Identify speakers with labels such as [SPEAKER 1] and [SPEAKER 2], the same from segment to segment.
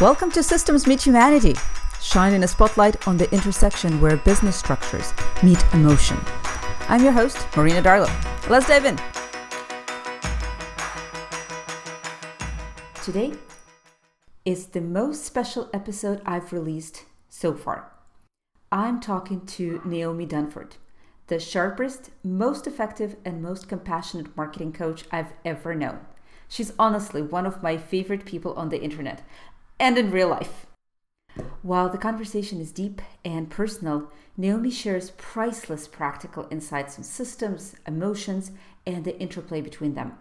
[SPEAKER 1] Welcome to Systems Meet Humanity, shining a spotlight on the intersection where business structures meet emotion. I'm your host, Marina Darlow. Let's dive in. Today is the most special episode I've released so far. I'm talking to Naomi Dunford, the sharpest, most effective, and most compassionate marketing coach I've ever known. She's honestly one of my favorite people on the internet, and in real life. While the conversation is deep and personal, Naomi shares priceless practical insights on systems, emotions, and the interplay between them.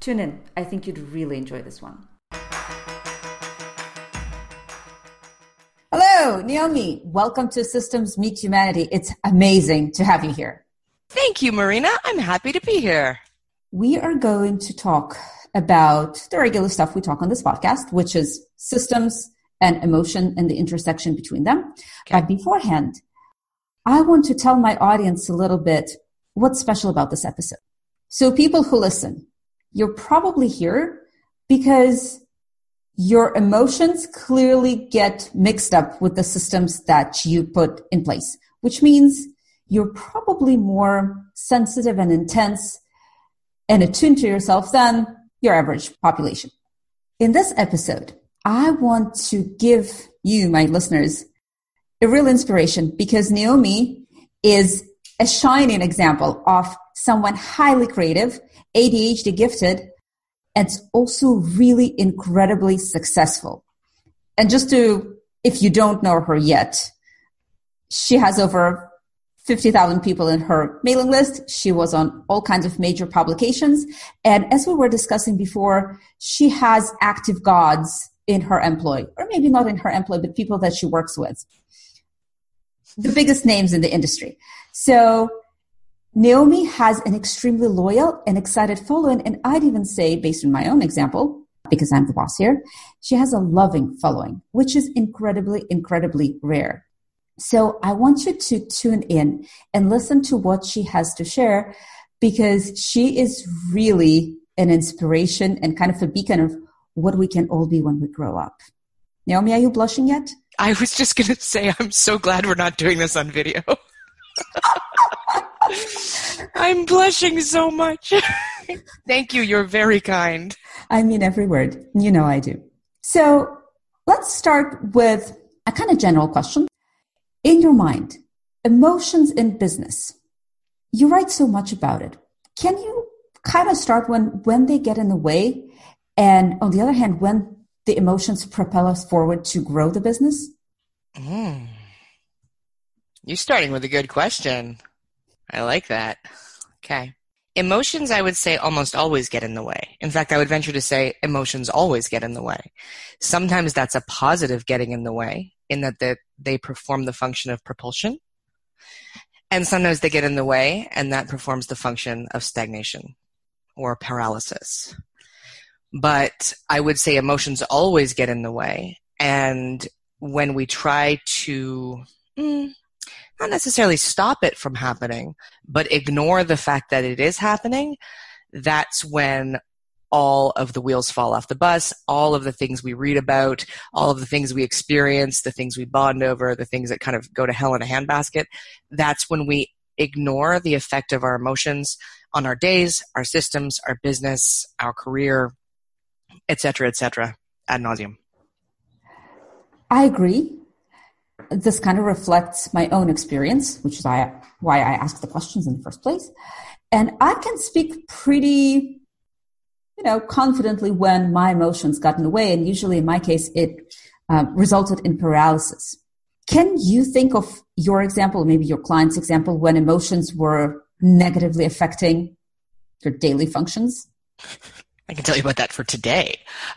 [SPEAKER 1] Tune in, I think you'd really enjoy this one. Hello, Naomi. Welcome to Systems Meet Humanity. It's amazing to have you here.
[SPEAKER 2] Thank you, Marina. I'm happy to be here.
[SPEAKER 1] We are going to talk about the regular stuff we talk on this podcast, which is systems and emotion and the intersection between them. Okay. But beforehand, I want to tell my audience a little bit what's special about this episode. So, people who listen, you're probably here because your emotions clearly get mixed up with the systems that you put in place, which means you're probably more sensitive and intense and attuned to yourself than your average population. In this episode, I want to give you, my listeners, a real inspiration because Naomi is a shining example of someone highly creative, ADHD gifted, and also really incredibly successful. And just to, if you don't know her yet, she has over 50,000 people in her mailing list. She was on all kinds of major publications. And as we were discussing before, she has active gods in her employ, or maybe not in her employ, but people that she works with. The biggest names in the industry. So Naomi has an extremely loyal and excited following. And I'd even say, based on my own example, because I'm the boss here, she has a loving following, which is incredibly, incredibly rare. So I want you to tune in and listen to what she has to share because she is really an inspiration and kind of a beacon of what we can all be when we grow up. Naomi, are you blushing yet?
[SPEAKER 2] I was just going to say, I'm so glad we're not doing this on video. I'm blushing so much. Thank you. You're very kind.
[SPEAKER 1] I mean every word. You know I do. So let's start with a kind of general question. In your mind, emotions in business. You write so much about it. Can you kind of start when when they get in the way and on the other hand when the emotions propel us forward to grow the business?
[SPEAKER 2] Mm. You're starting with a good question. I like that. Okay. Emotions, I would say, almost always get in the way. In fact, I would venture to say emotions always get in the way. Sometimes that's a positive getting in the way in that they, they perform the function of propulsion. And sometimes they get in the way and that performs the function of stagnation or paralysis. But I would say emotions always get in the way. And when we try to, mm, not necessarily stop it from happening, but ignore the fact that it is happening, that's when all of the wheels fall off the bus, all of the things we read about, all of the things we experience, the things we bond over, the things that kind of go to hell in a handbasket, that's when we ignore the effect of our emotions on our days, our systems, our business, our career, etc., etc., ad nauseum.
[SPEAKER 1] I agree this kind of reflects my own experience, which is why I ask the questions in the first place. And I can speak pretty, you know, confidently when my emotions got in the way. And usually in my case, it uh, resulted in paralysis. Can you think of your example, maybe your client's example, when emotions were negatively affecting your daily functions?
[SPEAKER 2] I can tell you about that for today.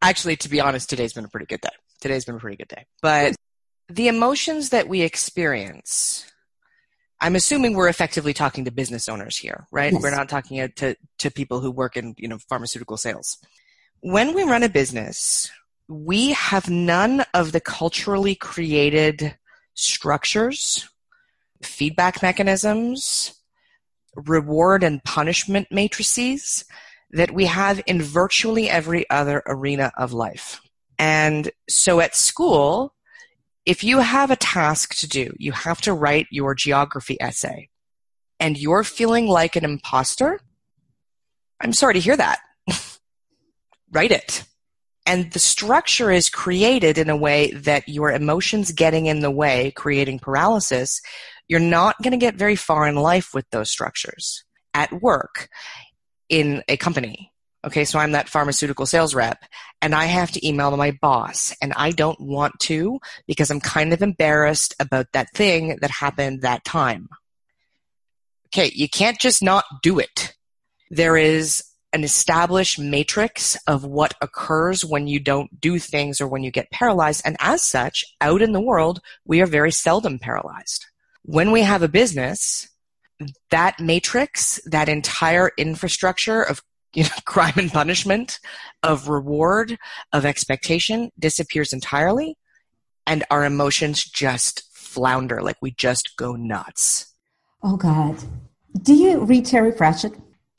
[SPEAKER 2] actually, to be honest, today's been a pretty good day. Today's been a pretty good day. But the emotions that we experience, I'm assuming we're effectively talking to business owners here, right? Yes. We're not talking to, to people who work in, you know, pharmaceutical sales. When we run a business, we have none of the culturally created structures, feedback mechanisms, reward and punishment matrices that we have in virtually every other arena of life. And so at school, if you have a task to do, you have to write your geography essay, and you're feeling like an imposter, I'm sorry to hear that. write it. And the structure is created in a way that your emotions getting in the way, creating paralysis, you're not going to get very far in life with those structures. At work, in a company, okay, so I'm that pharmaceutical sales rep, and I have to email my boss, and I don't want to because I'm kind of embarrassed about that thing that happened that time. Okay, you can't just not do it. There is an established matrix of what occurs when you don't do things or when you get paralyzed. And as such, out in the world, we are very seldom paralyzed. When we have a business, that matrix, that entire infrastructure of you know, crime and punishment, of reward, of expectation disappears entirely, and our emotions just flounder, like we just go nuts.
[SPEAKER 1] Oh God. Do you read Terry Pratchett?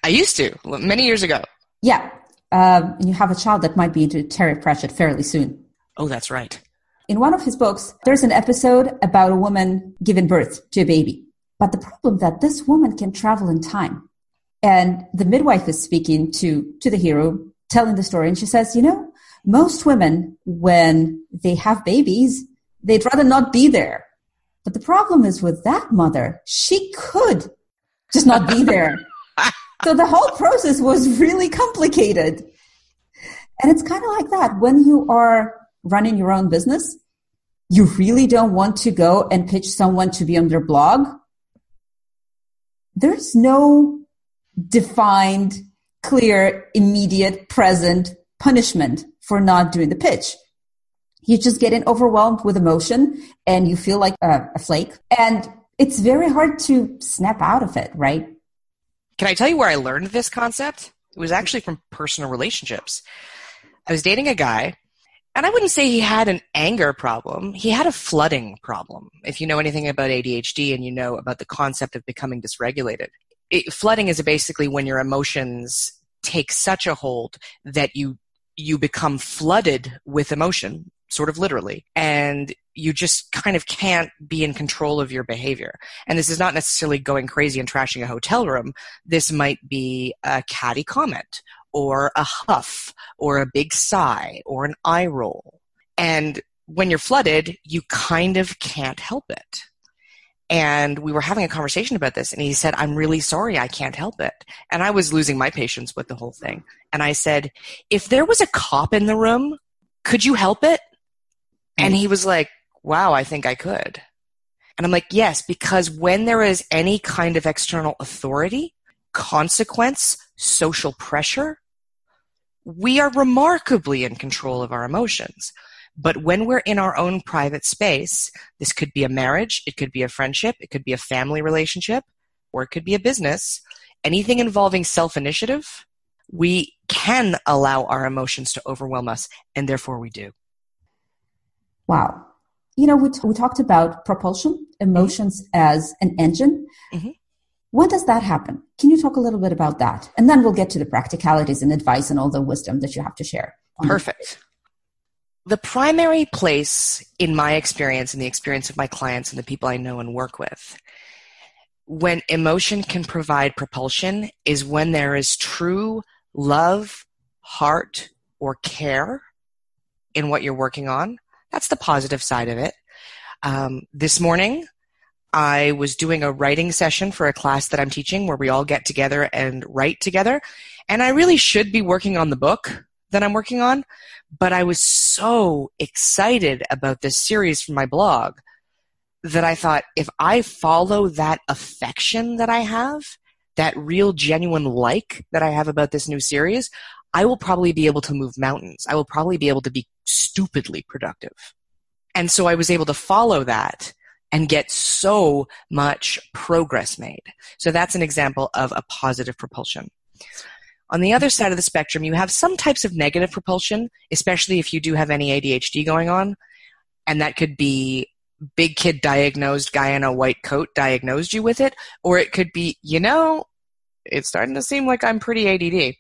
[SPEAKER 2] I used to many years ago.
[SPEAKER 1] Yeah. Um, and you have a child that might be into Terry Pratchett fairly soon.
[SPEAKER 2] Oh, that's right.
[SPEAKER 1] In one of his books, there's an episode about a woman giving birth to a baby. But the problem that this woman can travel in time. And the midwife is speaking to, to the hero, telling the story. And she says, you know, most women, when they have babies, they'd rather not be there. But the problem is with that mother, she could just not be there. So the whole process was really complicated. And it's kind of like that. When you are running your own business, you really don't want to go and pitch someone to be on their blog. There's no defined, clear, immediate, present punishment for not doing the pitch. You're just getting overwhelmed with emotion and you feel like a, a flake. And it's very hard to snap out of it, right?
[SPEAKER 2] Can I tell you where I learned this concept? It was actually from personal relationships. I was dating a guy, and I wouldn't say he had an anger problem. He had a flooding problem. If you know anything about ADHD and you know about the concept of becoming dysregulated, it, flooding is basically when your emotions take such a hold that you you become flooded with emotion sort of literally. And you just kind of can't be in control of your behavior. And this is not necessarily going crazy and trashing a hotel room. This might be a catty comment or a huff or a big sigh or an eye roll. And when you're flooded, you kind of can't help it. And we were having a conversation about this, and he said, I'm really sorry, I can't help it. And I was losing my patience with the whole thing. And I said, If there was a cop in the room, could you help it? And he was like, wow, I think I could. And I'm like, yes, because when there is any kind of external authority, consequence, social pressure, we are remarkably in control of our emotions. But when we're in our own private space, this could be a marriage, it could be a friendship, it could be a family relationship, or it could be a business. Anything involving self initiative, we can allow our emotions to overwhelm us, and therefore we do.
[SPEAKER 1] Wow. You know, we, t- we talked about propulsion, emotions mm-hmm. as an engine. Mm-hmm. When does that happen? Can you talk a little bit about that? And then we'll get to the practicalities and advice and all the wisdom that you have to share.
[SPEAKER 2] Perfect. The primary place in my experience and the experience of my clients and the people I know and work with when emotion can provide propulsion is when there is true love, heart, or care in what you're working on that's the positive side of it. Um, this morning, I was doing a writing session for a class that I'm teaching where we all get together and write together. And I really should be working on the book that I'm working on, but I was so excited about this series from my blog that I thought if I follow that affection that I have, that real genuine like that I have about this new series, I will probably be able to move mountains. I will probably be able to be stupidly productive. And so I was able to follow that and get so much progress made. So that's an example of a positive propulsion. On the other side of the spectrum, you have some types of negative propulsion, especially if you do have any ADHD going on. And that could be big kid diagnosed guy in a white coat diagnosed you with it, or it could be, you know, it's starting to seem like I'm pretty ADD.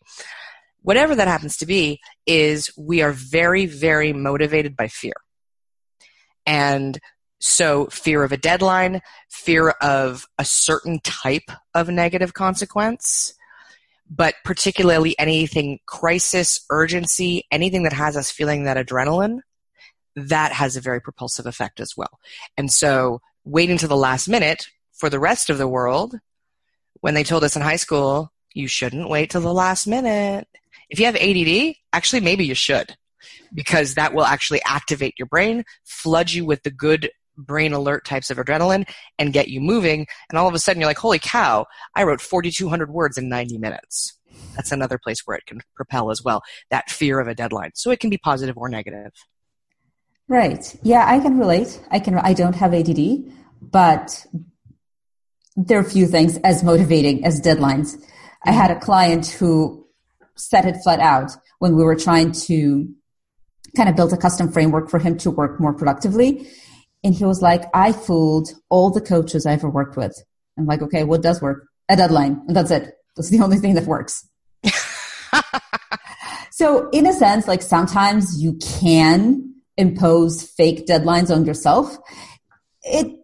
[SPEAKER 2] whatever that happens to be, is we are very, very motivated by fear. And so, fear of a deadline, fear of a certain type of negative consequence, but particularly anything crisis, urgency, anything that has us feeling that adrenaline, that has a very propulsive effect as well. And so, waiting to the last minute for the rest of the world, when they told us in high school, you shouldn't wait till the last minute. If you have ADD, actually, maybe you should, because that will actually activate your brain, flood you with the good brain alert types of adrenaline, and get you moving. And all of a sudden, you're like, holy cow, I wrote 4,200 words in 90 minutes. That's another place where it can propel as well, that fear of a deadline. So it can be positive or negative.
[SPEAKER 1] Right. Yeah, I can relate. I can. I don't have ADD, but there are a few things as motivating as deadlines. I had a client who said it flat out when we were trying to kind of build a custom framework for him to work more productively. And he was like, I fooled all the coaches I ever worked with. I'm like, okay, what does work? A deadline. And that's it. That's the only thing that works. so in a sense, like sometimes you can impose fake deadlines on yourself. It,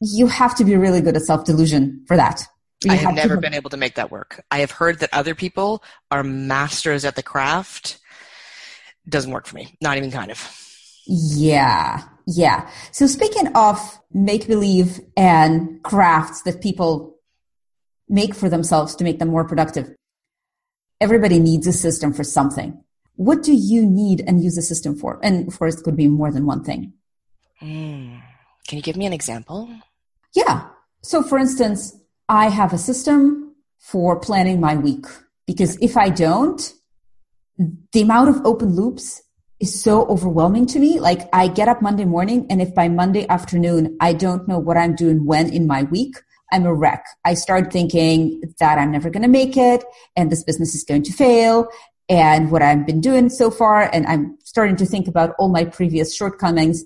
[SPEAKER 1] you have to be really good at self delusion for that. You
[SPEAKER 2] I have, have never to- been able to make that work. I have heard that other people are masters at the craft. Doesn't work for me. Not even kind of.
[SPEAKER 1] Yeah. Yeah. So speaking of make believe and crafts that people make for themselves to make them more productive, everybody needs a system for something. What do you need and use a system for? And of course, it could be more than one thing.
[SPEAKER 2] Mm. Can you give me an example?
[SPEAKER 1] Yeah. So, for instance, I have a system for planning my week because if I don't, the amount of open loops is so overwhelming to me. Like I get up Monday morning and if by Monday afternoon I don't know what I'm doing when in my week, I'm a wreck. I start thinking that I'm never going to make it and this business is going to fail and what I've been doing so far. And I'm starting to think about all my previous shortcomings.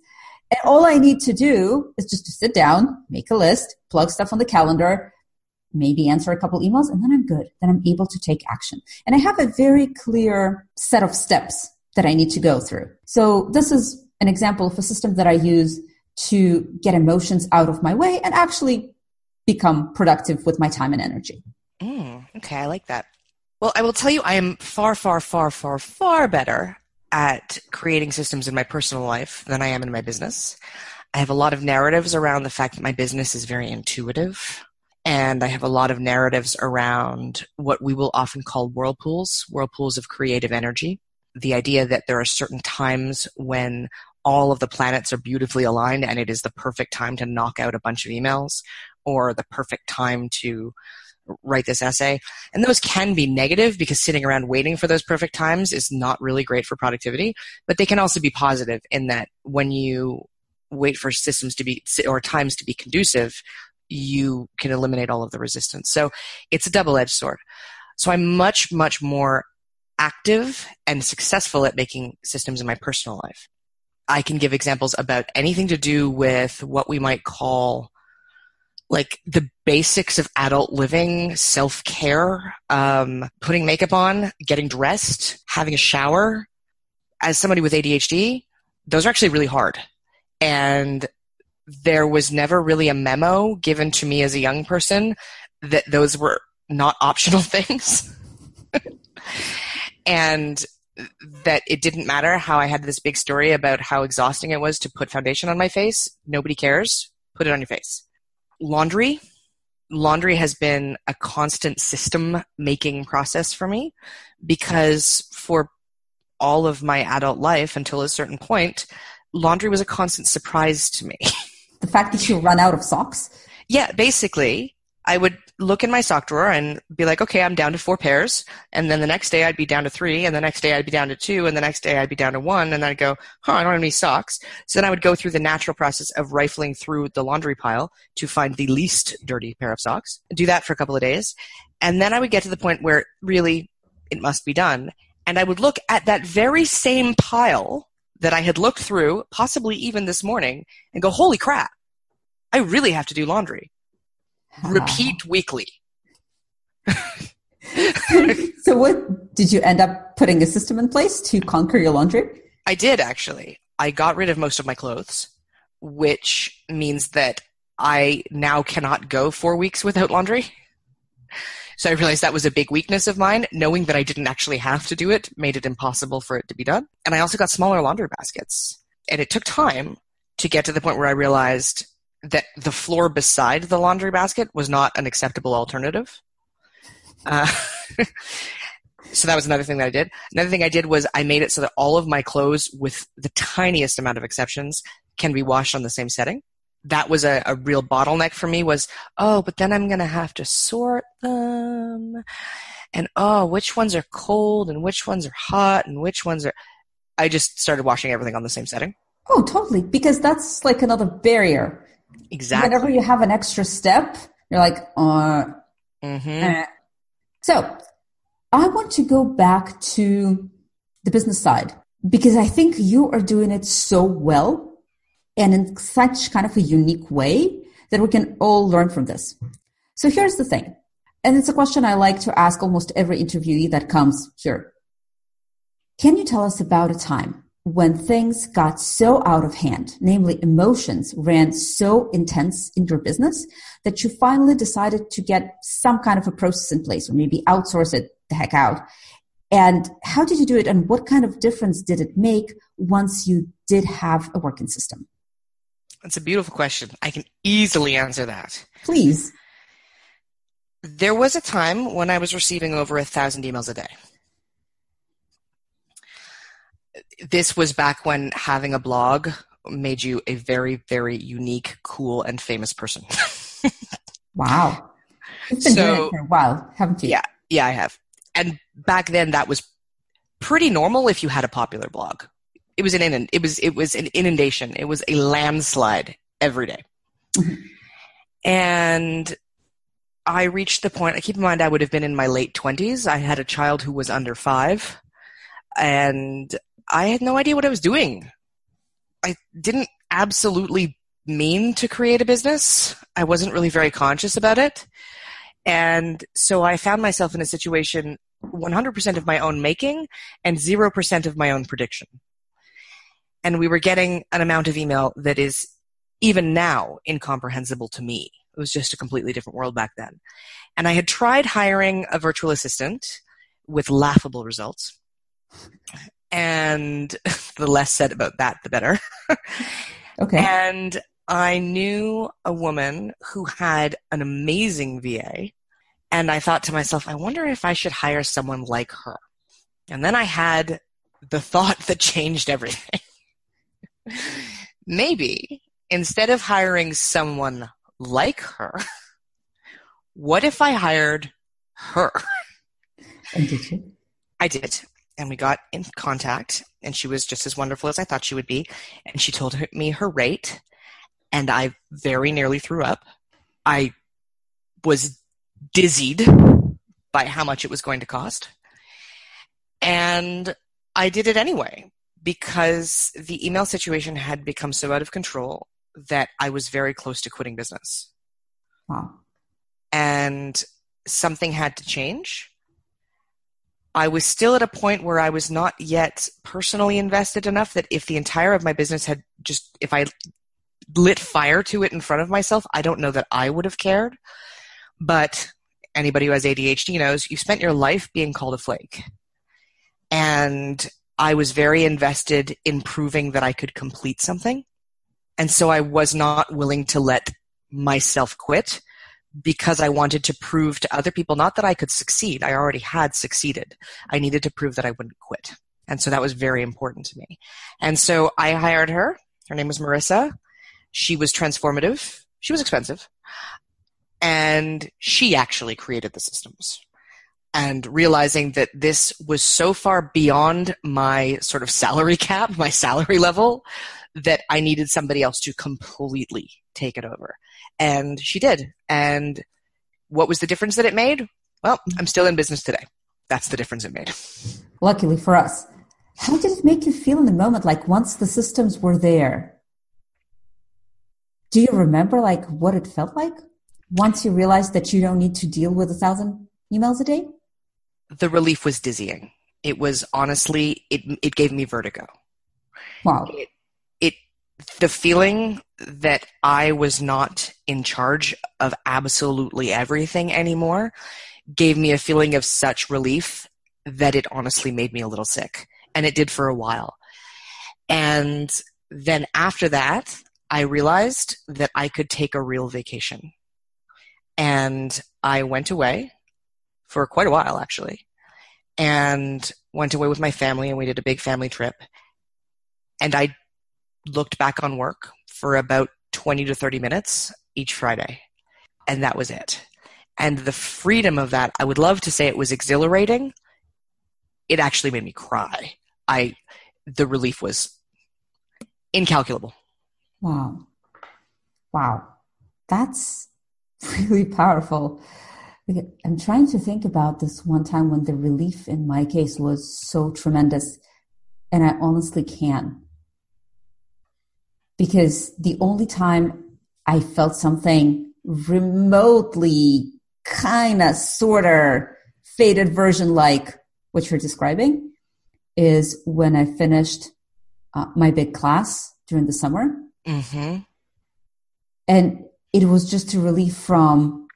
[SPEAKER 1] And all I need to do is just to sit down, make a list, plug stuff on the calendar, maybe answer a couple emails, and then I'm good. Then I'm able to take action. And I have a very clear set of steps that I need to go through. So this is an example of a system that I use to get emotions out of my way and actually become productive with my time and energy.
[SPEAKER 2] Mm, okay, I like that. Well, I will tell you, I am far, far, far, far, far better at creating systems in my personal life than I am in my business. I have a lot of narratives around the fact that my business is very intuitive. And I have a lot of narratives around what we will often call whirlpools, whirlpools of creative energy. The idea that there are certain times when all of the planets are beautifully aligned and it is the perfect time to knock out a bunch of emails or the perfect time to write this essay. And those can be negative because sitting around waiting for those perfect times is not really great for productivity, but they can also be positive in that when you wait for systems to be or times to be conducive, you can eliminate all of the resistance. So it's a double edged sword. So I'm much, much more active and successful at making systems in my personal life. I can give examples about anything to do with what we might call like the basics of adult living, self care, um, putting makeup on, getting dressed, having a shower. As somebody with ADHD, those are actually really hard. And there was never really a memo given to me as a young person that those were not optional things. And that it didn't matter how I had this big story about how exhausting it was to put foundation on my face. Nobody cares. Put it on your face laundry. Laundry has been a constant system making process for me because for all of my adult life until a certain point, laundry was a constant surprise to me.
[SPEAKER 1] The fact that you run out of socks?
[SPEAKER 2] Yeah, basically. I would look in my sock drawer and be like, okay, I'm down to four pairs. And then the next day I'd be down to three. And the next day I'd be down to two. And the next day I'd be down to one. And then I'd go, huh, I don't have any socks. So then I would go through the natural process of rifling through the laundry pile to find the least dirty pair of socks. Do that for a couple of days. And then I would get to the point where really it must be done. And I would look at that very same pile that I had looked through, possibly even this morning, and go, holy crap, I really have to do laundry repeat weekly.
[SPEAKER 1] so what did you end up putting a system in place to conquer your laundry?
[SPEAKER 2] I did actually. I got rid of most of my clothes, which means that I now cannot go four weeks without laundry. So I realized that was a big weakness of mine. Knowing that I didn't actually have to do it made it impossible for it to be done. And I also got smaller laundry baskets. And it took time to get to the point where I realized that the floor beside the laundry basket was not an acceptable alternative. Uh, so that was another thing that I did. Another thing I did was I made it so that all of my clothes, with the tiniest amount of exceptions, can be washed on the same setting. That was a, a real bottleneck for me was, oh, but then I'm going to have to sort them. And oh, which ones are cold and which ones are hot and which ones are. I just started washing everything on the same setting.
[SPEAKER 1] Oh, totally. Because that's like another barrier.
[SPEAKER 2] Exactly.
[SPEAKER 1] Whenever you have an extra step, you're like, uh,
[SPEAKER 2] mm-hmm.
[SPEAKER 1] eh. so I want to go back to the business side because I think you are doing it so well and in such kind of a unique way that we can all learn from this. So here's the thing. And it's a question I like to ask almost every interviewee that comes here. Can you tell us about a time when things got so out of hand, namely emotions ran so intense in your business that you finally decided to get some kind of a process in place or maybe outsource it the heck out. And how did you do it and what kind of difference did it make once you did have a working system?
[SPEAKER 2] That's a beautiful question. I can easily answer that.
[SPEAKER 1] Please.
[SPEAKER 2] There was a time when I was receiving over a thousand emails a day. This was back when having a blog made you a very, very unique, cool, and famous person.
[SPEAKER 1] wow. You've been so, doing it for a while, haven't you?
[SPEAKER 2] Yeah, yeah, I have. And back then, that was pretty normal if you had a popular blog. It was an inund- it was it was an inundation. It was a landslide every day. Mm-hmm. And I reached the point. I keep in mind I would have been in my late twenties. I had a child who was under five, and I had no idea what I was doing. I didn't absolutely mean to create a business. I wasn't really very conscious about it. And so I found myself in a situation 100% of my own making and 0% of my own prediction. And we were getting an amount of email that is even now incomprehensible to me. It was just a completely different world back then. And I had tried hiring a virtual assistant with laughable results. And the less said about that, the better.
[SPEAKER 1] okay.
[SPEAKER 2] And I knew a woman who had an amazing VA and I thought to myself, I wonder if I should hire someone like her. And then I had the thought that changed everything. Maybe instead of hiring someone like her, what if I hired her?
[SPEAKER 1] And did you?
[SPEAKER 2] I did. And we got in contact, and she was just as wonderful as I thought she would be. And she told me her rate, and I very nearly threw up. I was dizzied by how much it was going to cost. And I did it anyway because the email situation had become so out of control that I was very close to quitting business.
[SPEAKER 1] Wow.
[SPEAKER 2] And something had to change. I was still at a point where I was not yet personally invested enough that if the entire of my business had just, if I lit fire to it in front of myself, I don't know that I would have cared. But anybody who has ADHD knows you spent your life being called a flake. And I was very invested in proving that I could complete something. And so I was not willing to let myself quit because I wanted to prove to other people not that I could succeed. I already had succeeded. I needed to prove that I wouldn't quit. And so that was very important to me. And so I hired her. Her name was Marissa. She was transformative. She was expensive and she actually created the systems and realizing that this was so far beyond my sort of salary cap, my salary level, that I needed somebody else to completely take it over. And she did. And what was the difference that it made? Well, I'm still in business today. That's the difference it made.
[SPEAKER 1] Luckily for us. How did it make you feel in the moment? Like once the systems were there, do you remember like what it felt like? once you realized that you don't need to deal with a thousand emails a day?
[SPEAKER 2] the relief was dizzying. It was honestly, it, it gave me vertigo.
[SPEAKER 1] Wow.
[SPEAKER 2] It, the feeling that I was not in charge of absolutely everything anymore gave me a feeling of such relief that it honestly made me a little sick. And it did for a while. And then after that, I realized that I could take a real vacation. And I went away for quite a while, actually, and went away with my family, and we did a big family trip. And I looked back on work for about 20 to 30 minutes each Friday. And that was it. And the freedom of that, I would love to say it was exhilarating. It actually made me cry. I, the relief was incalculable.
[SPEAKER 1] Wow. Wow. That's really powerful. I'm trying to think about this one time when the relief in my case was so tremendous, and I honestly can. Because the only time I felt something remotely kind of sort of faded version like what you're describing is when I finished uh, my big class during the summer.
[SPEAKER 2] Mm-hmm.
[SPEAKER 1] And it was just a relief from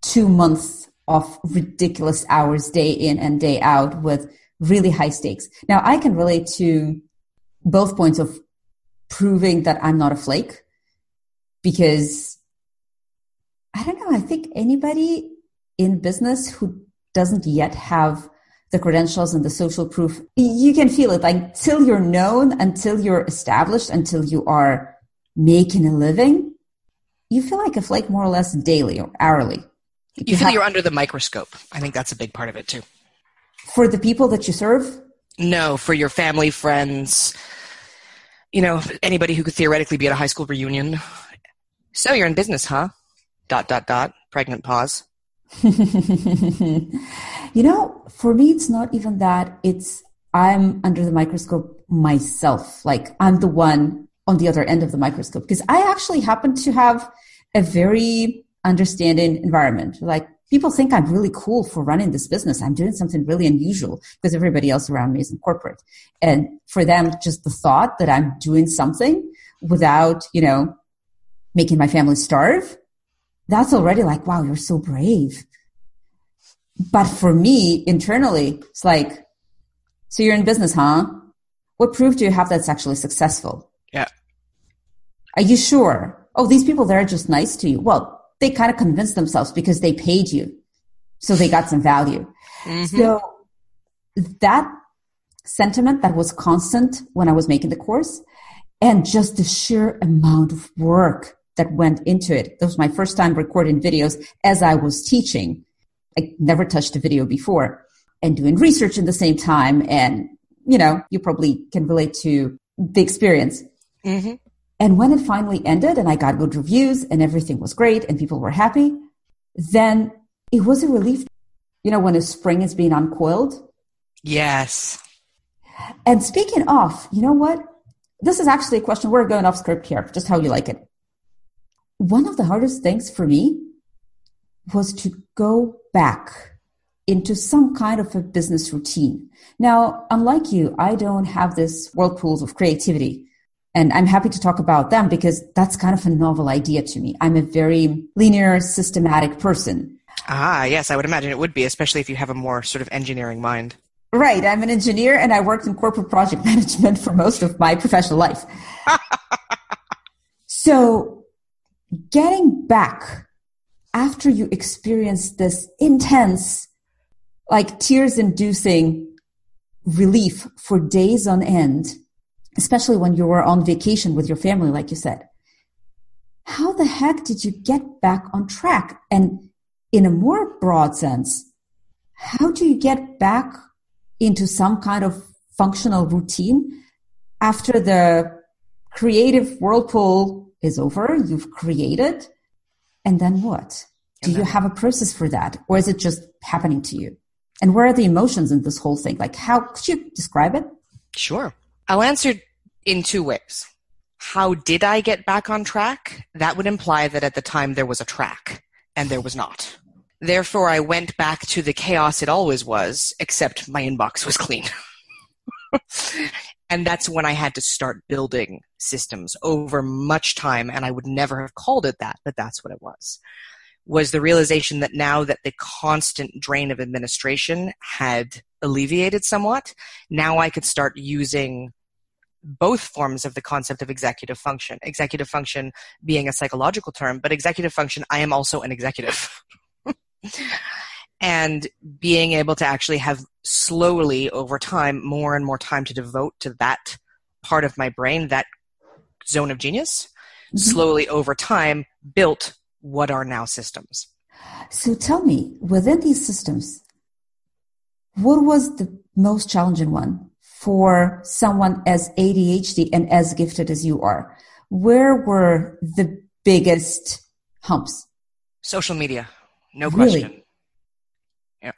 [SPEAKER 1] two months of ridiculous hours day in and day out with really high stakes. Now I can relate to both points of proving that I'm not a flake because I don't know, I think anybody in business who doesn't yet have the credentials and the social proof, you can feel it like till you're known, until you're established, until you are making a living, you feel like a flake more or less daily or hourly.
[SPEAKER 2] You, you feel have, you're under the microscope. I think that's a big part of it too.
[SPEAKER 1] For the people that you serve?
[SPEAKER 2] No, for your family, friends, you know, anybody who could theoretically be at a high school reunion. So you're in business, huh? Dot, dot, dot. Pregnant pause.
[SPEAKER 1] you know, for me, it's not even that. It's I'm under the microscope myself. Like I'm the one on the other end of the microscope because I actually happen to have a very understanding environment. Like people think I'm really cool for running this business. I'm doing something really unusual because everybody else around me is in corporate. And for them, just the thought that I'm doing something without, you know, making my family starve, that's already like, wow, you're so brave. But for me, internally, it's like, so you're in business, huh? What proof do you have that's actually successful?
[SPEAKER 2] Yeah.
[SPEAKER 1] Are you sure? Oh, these people, they're just nice to you. Well, they kind of convinced themselves because they paid you. So they got some value. Mm-hmm. So that sentiment that was constant when I was making the course and just the sheer amount of work that went into it. That was my first time recording videos as I was teaching. I never touched a video before and doing research in the same time. And, you know, you probably can relate to the experience.
[SPEAKER 2] Mm-hmm.
[SPEAKER 1] And when it finally ended and I got good reviews and everything was great and people were happy, then it was a relief. You know, when a spring is being uncoiled.
[SPEAKER 2] Yes.
[SPEAKER 1] And speaking of, you know what? This is actually a question. We're going off script here, just how you like it. One of the hardest things for me was to go back into some kind of a business routine. Now, unlike you, I don't have this whirlpools of creativity and I'm happy to talk about them because that's kind of a novel idea to me. I'm a very linear, systematic person.
[SPEAKER 2] Ah, yes, I would imagine it would be, especially if you have a more sort of engineering mind.
[SPEAKER 1] Right. I'm an engineer and I worked in corporate project management for most of my professional life. so getting back after you experience this intense, like tears inducing relief for days on end especially when you were on vacation with your family, like you said. How the heck did you get back on track? And in a more broad sense, how do you get back into some kind of functional routine after the creative whirlpool is over? You've created. And then what? Do you have a process for that? Or is it just happening to you? And where are the emotions in this whole thing? Like, how could you describe it?
[SPEAKER 2] Sure. I'll answer in two ways. How did I get back on track? That would imply that at the time there was a track, and there was not. Therefore, I went back to the chaos it always was, except my inbox was clean. and that's when I had to start building systems over much time, and I would never have called it that, but that's what it was. Was the realization that now that the constant drain of administration had alleviated somewhat, now I could start using both forms of the concept of executive function. Executive function being a psychological term, but executive function, I am also an executive. and being able to actually have slowly over time more and more time to devote to that part of my brain, that zone of genius, mm-hmm. slowly over time built what are now systems.
[SPEAKER 1] So tell me, within these systems, what was the most challenging one for someone as ADHD and as gifted as you are? Where were the biggest humps?
[SPEAKER 2] Social media, no really? question. Yeah.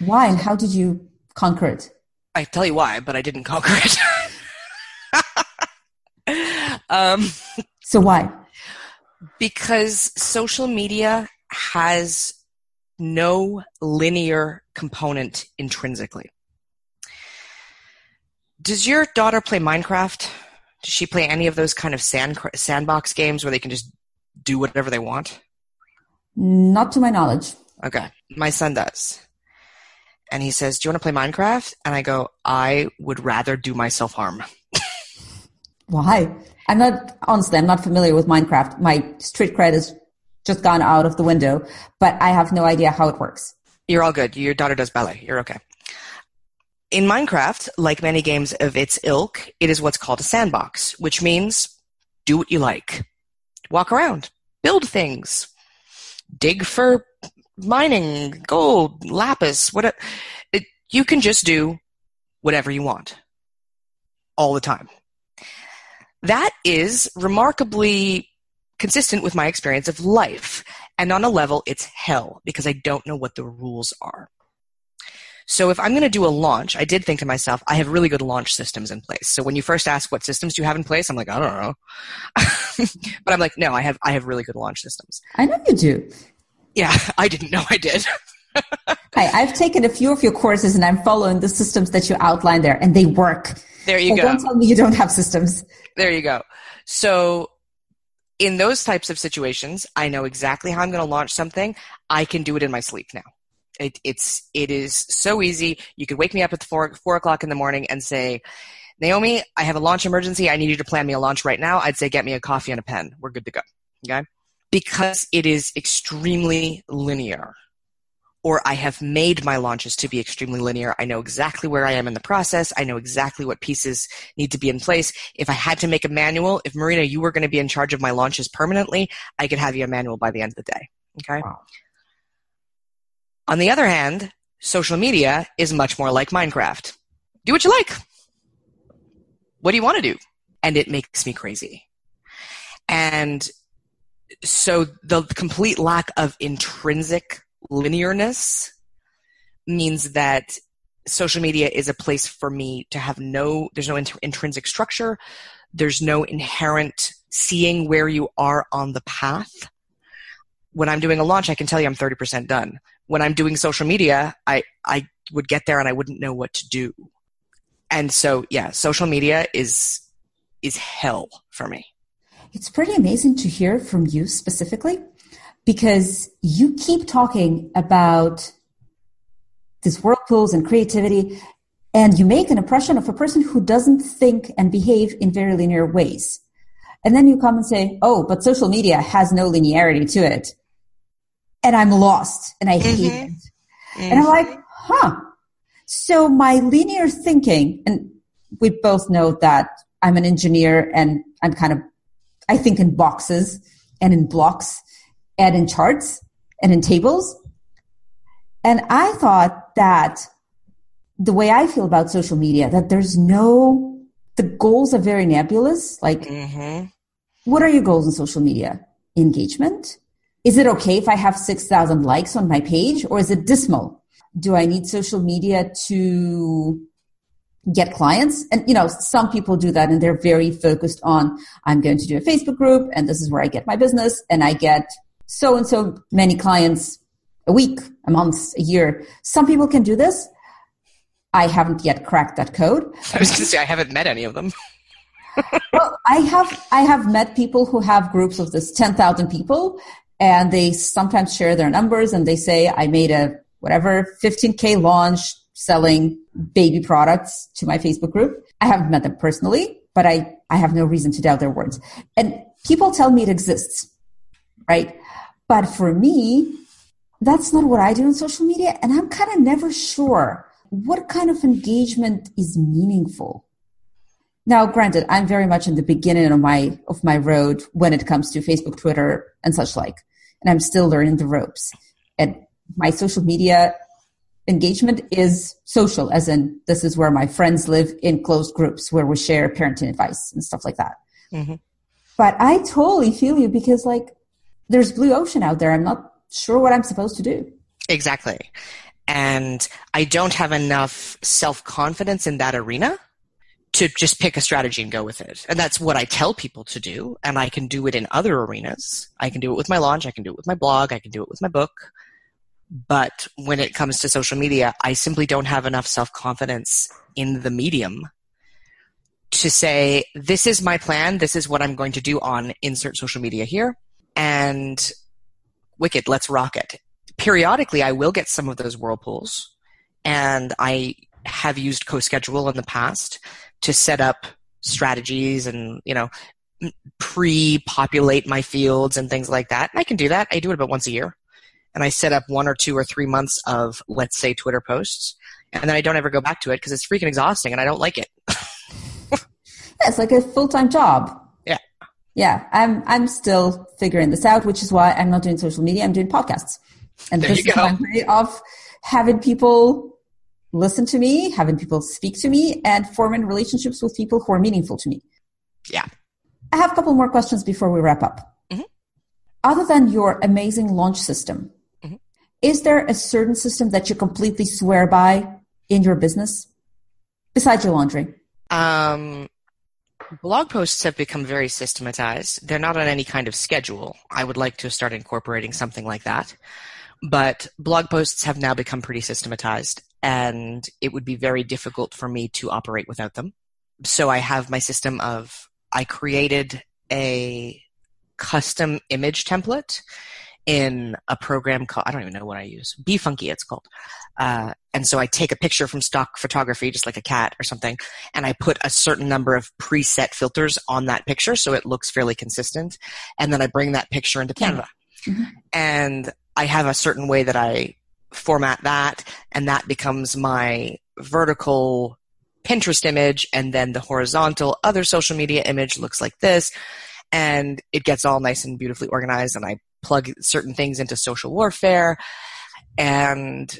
[SPEAKER 1] Why and how did you conquer it?
[SPEAKER 2] I tell you why, but I didn't conquer
[SPEAKER 1] it. um, so why?
[SPEAKER 2] Because social media has no linear component intrinsically. Does your daughter play Minecraft? Does she play any of those kind of sand sandbox games where they can just do whatever they want?
[SPEAKER 1] Not to my knowledge.
[SPEAKER 2] Okay. My son does. And he says, Do you want to play Minecraft? And I go, I would rather do myself harm.
[SPEAKER 1] Why? I'm not, honestly, I'm not familiar with Minecraft. My street cred has just gone out of the window, but I have no idea how it works.
[SPEAKER 2] You're all good. Your daughter does ballet. You're okay. In Minecraft, like many games of its ilk, it is what's called a sandbox, which means do what you like. Walk around, build things, dig for mining, gold, lapis, what it, you can just do whatever you want all the time. That is remarkably consistent with my experience of life. And on a level, it's hell because I don't know what the rules are. So if I'm going to do a launch, I did think to myself, I have really good launch systems in place. So when you first ask what systems do you have in place, I'm like, I don't know. but I'm like, no, I have I have really good launch systems.
[SPEAKER 1] I know you do.
[SPEAKER 2] Yeah, I didn't know I did.
[SPEAKER 1] Hi, I've taken a few of your courses and I'm following the systems that you outline there and they work.
[SPEAKER 2] There you
[SPEAKER 1] so
[SPEAKER 2] go.
[SPEAKER 1] Don't tell me you don't have systems.
[SPEAKER 2] There you go. So in those types of situations, I know exactly how I'm going to launch something. I can do it in my sleep now. It, it's it is so easy. You could wake me up at four four o'clock in the morning and say, Naomi, I have a launch emergency. I need you to plan me a launch right now. I'd say, get me a coffee and a pen. We're good to go. Okay, because it is extremely linear. Or I have made my launches to be extremely linear. I know exactly where I am in the process. I know exactly what pieces need to be in place. If I had to make a manual, if Marina, you were going to be in charge of my launches permanently, I could have you a manual by the end of the day. Okay. Wow. On the other hand, social media is much more like Minecraft. Do what you like. What do you want to do? And it makes me crazy. And so the complete lack of intrinsic linearness means that social media is a place for me to have no there's no int- intrinsic structure there's no inherent seeing where you are on the path when i'm doing a launch i can tell you i'm 30% done when I'm doing social media, I, I would get there and I wouldn't know what to do. And so, yeah, social media is, is hell for me.
[SPEAKER 1] It's pretty amazing to hear from you specifically because you keep talking about these whirlpools and creativity and you make an impression of a person who doesn't think and behave in very linear ways. And then you come and say, oh, but social media has no linearity to it and I'm lost and I hate mm-hmm. it. Mm-hmm. And I'm like, huh. So my linear thinking, and we both know that I'm an engineer and I'm kind of, I think in boxes and in blocks and in charts and in tables. And I thought that the way I feel about social media, that there's no, the goals are very nebulous. Like, mm-hmm. what are your goals in social media? Engagement, is it okay if I have 6,000 likes on my page or is it dismal? Do I need social media to get clients? And, you know, some people do that and they're very focused on, I'm going to do a Facebook group and this is where I get my business and I get so and so many clients a week, a month, a year. Some people can do this. I haven't yet cracked that code.
[SPEAKER 2] I was going to say I haven't met any of them.
[SPEAKER 1] well, I have I have met people who have groups of this ten thousand people, and they sometimes share their numbers and they say I made a whatever fifteen k launch selling baby products to my Facebook group. I haven't met them personally, but I I have no reason to doubt their words. And people tell me it exists, right? But for me, that's not what I do on social media, and I'm kind of never sure what kind of engagement is meaningful now, granted, I'm very much in the beginning of my of my road when it comes to Facebook, Twitter, and such like, and I'm still learning the ropes. And my social media engagement is social, as in this is where my friends live in closed groups where we share parenting advice and stuff like that. Mm-hmm. But I totally feel you because like there's blue ocean out there. I'm not sure what I'm supposed to do.
[SPEAKER 2] Exactly. And I don't have enough self confidence in that arena to just pick a strategy and go with it. And that's what I tell people to do. And I can do it in other arenas. I can do it with my launch. I can do it with my blog. I can do it with my book. But when it comes to social media, I simply don't have enough self confidence in the medium to say, this is my plan. This is what I'm going to do on insert social media here. And wicked, let's rock it. Periodically, I will get some of those whirlpools. And I have used CoSchedule in the past to set up strategies and you know pre-populate my fields and things like that. And I can do that. I do it about once a year, and I set up one or two or three months of let's say Twitter posts, and then I don't ever go back to it because it's freaking exhausting and I don't like it.
[SPEAKER 1] yeah, it's like a full-time job.
[SPEAKER 2] Yeah.
[SPEAKER 1] I'm I'm still figuring this out, which is why I'm not doing social media. I'm doing podcasts, and
[SPEAKER 2] there
[SPEAKER 1] this
[SPEAKER 2] is
[SPEAKER 1] my way of having people listen to me, having people speak to me, and forming relationships with people who are meaningful to me.
[SPEAKER 2] Yeah.
[SPEAKER 1] I have a couple more questions before we wrap up. Mm-hmm. Other than your amazing launch system, mm-hmm. is there a certain system that you completely swear by in your business besides your laundry?
[SPEAKER 2] Um, blog posts have become very systematized. They're not on any kind of schedule. I would like to start incorporating something like that. But blog posts have now become pretty systematized and it would be very difficult for me to operate without them. So I have my system of I created a custom image template in a program called I don't even know what I use. BeFunky, it's called. Uh, and so I take a picture from stock photography, just like a cat or something, and I put a certain number of preset filters on that picture so it looks fairly consistent. And then I bring that picture into Canva. Mm-hmm. And I have a certain way that I format that, and that becomes my vertical Pinterest image, and then the horizontal other social media image looks like this, and it gets all nice and beautifully organized, and I plug certain things into social warfare, and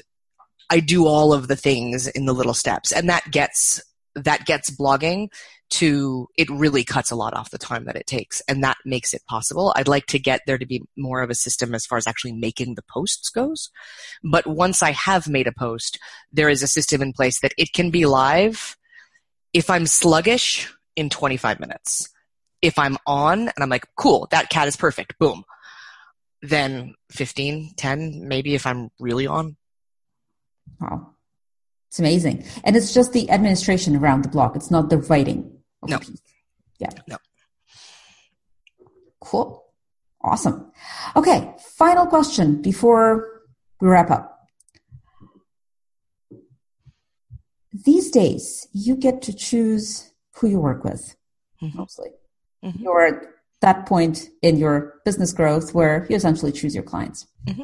[SPEAKER 2] I do all of the things in the little steps, and that gets that gets blogging to it really cuts a lot off the time that it takes. And that makes it possible. I'd like to get there to be more of a system as far as actually making the posts goes. But once i have made a post there is a system in place that it can be live if i'm sluggish in 25 minutes. If i'm on and i'm like cool that cat is perfect. Boom then 15 10 maybe if i'm really on
[SPEAKER 1] wow it's amazing and it's just the administration around the blog it's not the writing
[SPEAKER 2] no.
[SPEAKER 1] Yeah.
[SPEAKER 2] No.
[SPEAKER 1] Cool. Awesome. Okay. Final question before we wrap up. These days, you get to choose who you work with, mm-hmm. mostly. Mm-hmm. You're at that point in your business growth where you essentially choose your clients. Mm-hmm.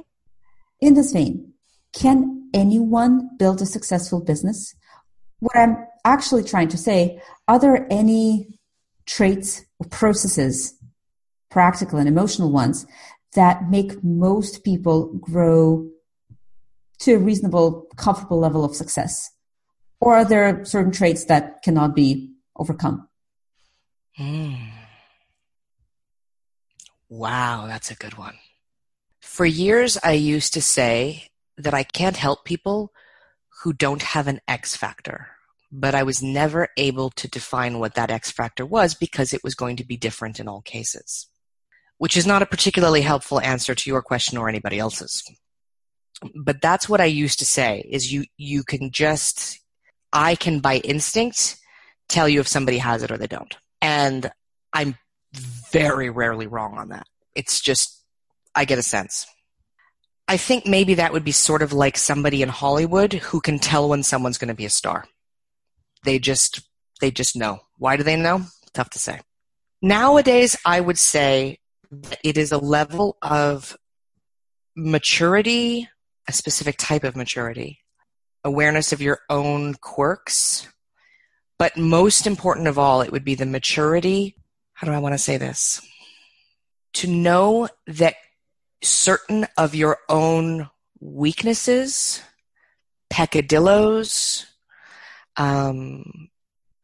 [SPEAKER 1] In this vein, can anyone build a successful business? What I'm actually trying to say, are there any traits or processes, practical and emotional ones, that make most people grow to a reasonable, comfortable level of success? Or are there certain traits that cannot be overcome?
[SPEAKER 2] Mm. Wow, that's a good one. For years, I used to say that I can't help people who don't have an X factor but I was never able to define what that X factor was because it was going to be different in all cases, which is not a particularly helpful answer to your question or anybody else's. but that's what I used to say is you you can just I can by instinct tell you if somebody has it or they don't. And I'm very rarely wrong on that. It's just I get a sense. I think maybe that would be sort of like somebody in Hollywood who can tell when someone's going to be a star. They just they just know. Why do they know? Tough to say. Nowadays, I would say that it is a level of maturity, a specific type of maturity, awareness of your own quirks, but most important of all, it would be the maturity. How do I want to say this? To know that certain of your own weaknesses, peccadillos, um,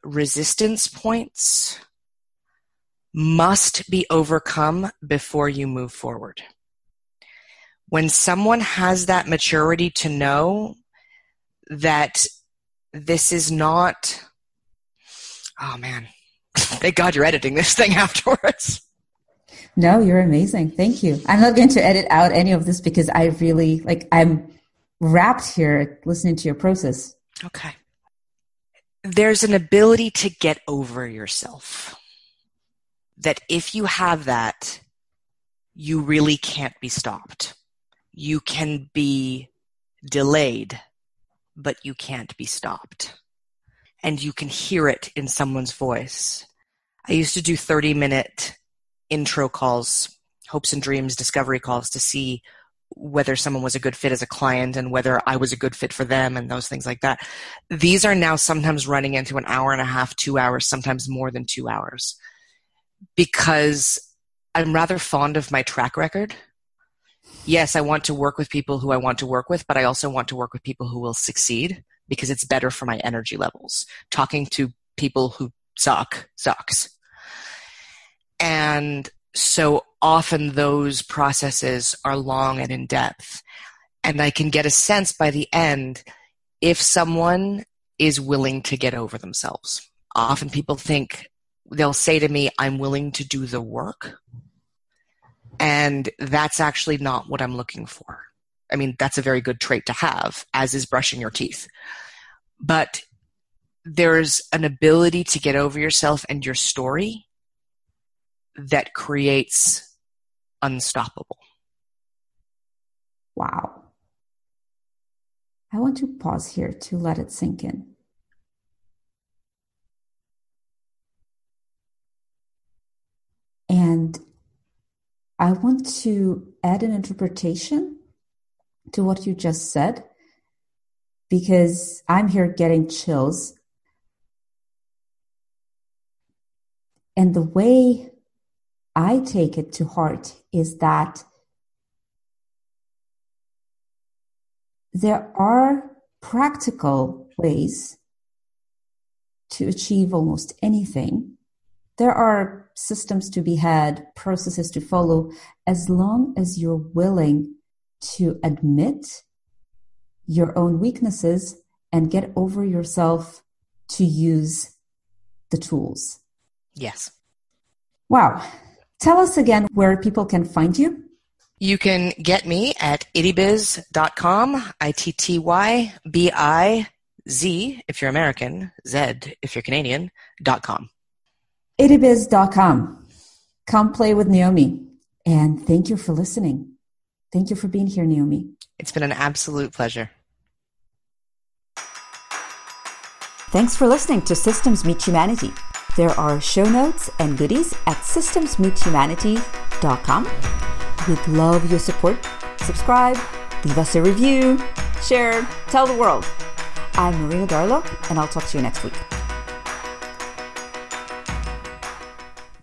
[SPEAKER 2] resistance points must be overcome before you move forward. When someone has that maturity to know that this is not, oh man, thank God you're editing this thing afterwards.
[SPEAKER 1] No, you're amazing. Thank you. I'm not going to edit out any of this because I really like I'm rapt here listening to your process.
[SPEAKER 2] Okay. There's an ability to get over yourself. That if you have that, you really can't be stopped. You can be delayed, but you can't be stopped. And you can hear it in someone's voice. I used to do 30 minute intro calls, hopes and dreams, discovery calls to see whether someone was a good fit as a client and whether I was a good fit for them and those things like that. These are now sometimes running into an hour and a half, two hours, sometimes more than two hours because I'm rather fond of my track record. Yes, I want to work with people who I want to work with, but I also want to work with people who will succeed because it's better for my energy levels. Talking to people who suck sucks. And so often those processes are long and in depth. And I can get a sense by the end if someone is willing to get over themselves. Often people think, they'll say to me, I'm willing to do the work. And that's actually not what I'm looking for. I mean, that's a very good trait to have, as is brushing your teeth. But there's an ability to get over yourself and your story that creates unstoppable.
[SPEAKER 1] Wow. I want to pause here to let it sink in. And I want to add an interpretation to what you just said because I'm here getting chills. And the way I take it to heart is that there are practical ways to achieve almost anything. There are systems to be had, processes to follow, as long as you're willing to admit your own weaknesses and get over yourself to use the tools.
[SPEAKER 2] Yes.
[SPEAKER 1] Wow. Tell us again where people can find you.
[SPEAKER 2] You can get me at ittybiz.com, I T T Y B I Z if you're American, Z if you're Canadian, dot com.
[SPEAKER 1] ittybiz.com. Come play with Naomi. And thank you for listening. Thank you for being here, Naomi.
[SPEAKER 2] It's been an absolute pleasure.
[SPEAKER 1] Thanks for listening to Systems Meet Humanity. There are show notes and goodies at systemsmeethumanity.com. We'd love your support. Subscribe, leave us a review, share, tell the world. I'm Marina Darlow, and I'll talk to you next week.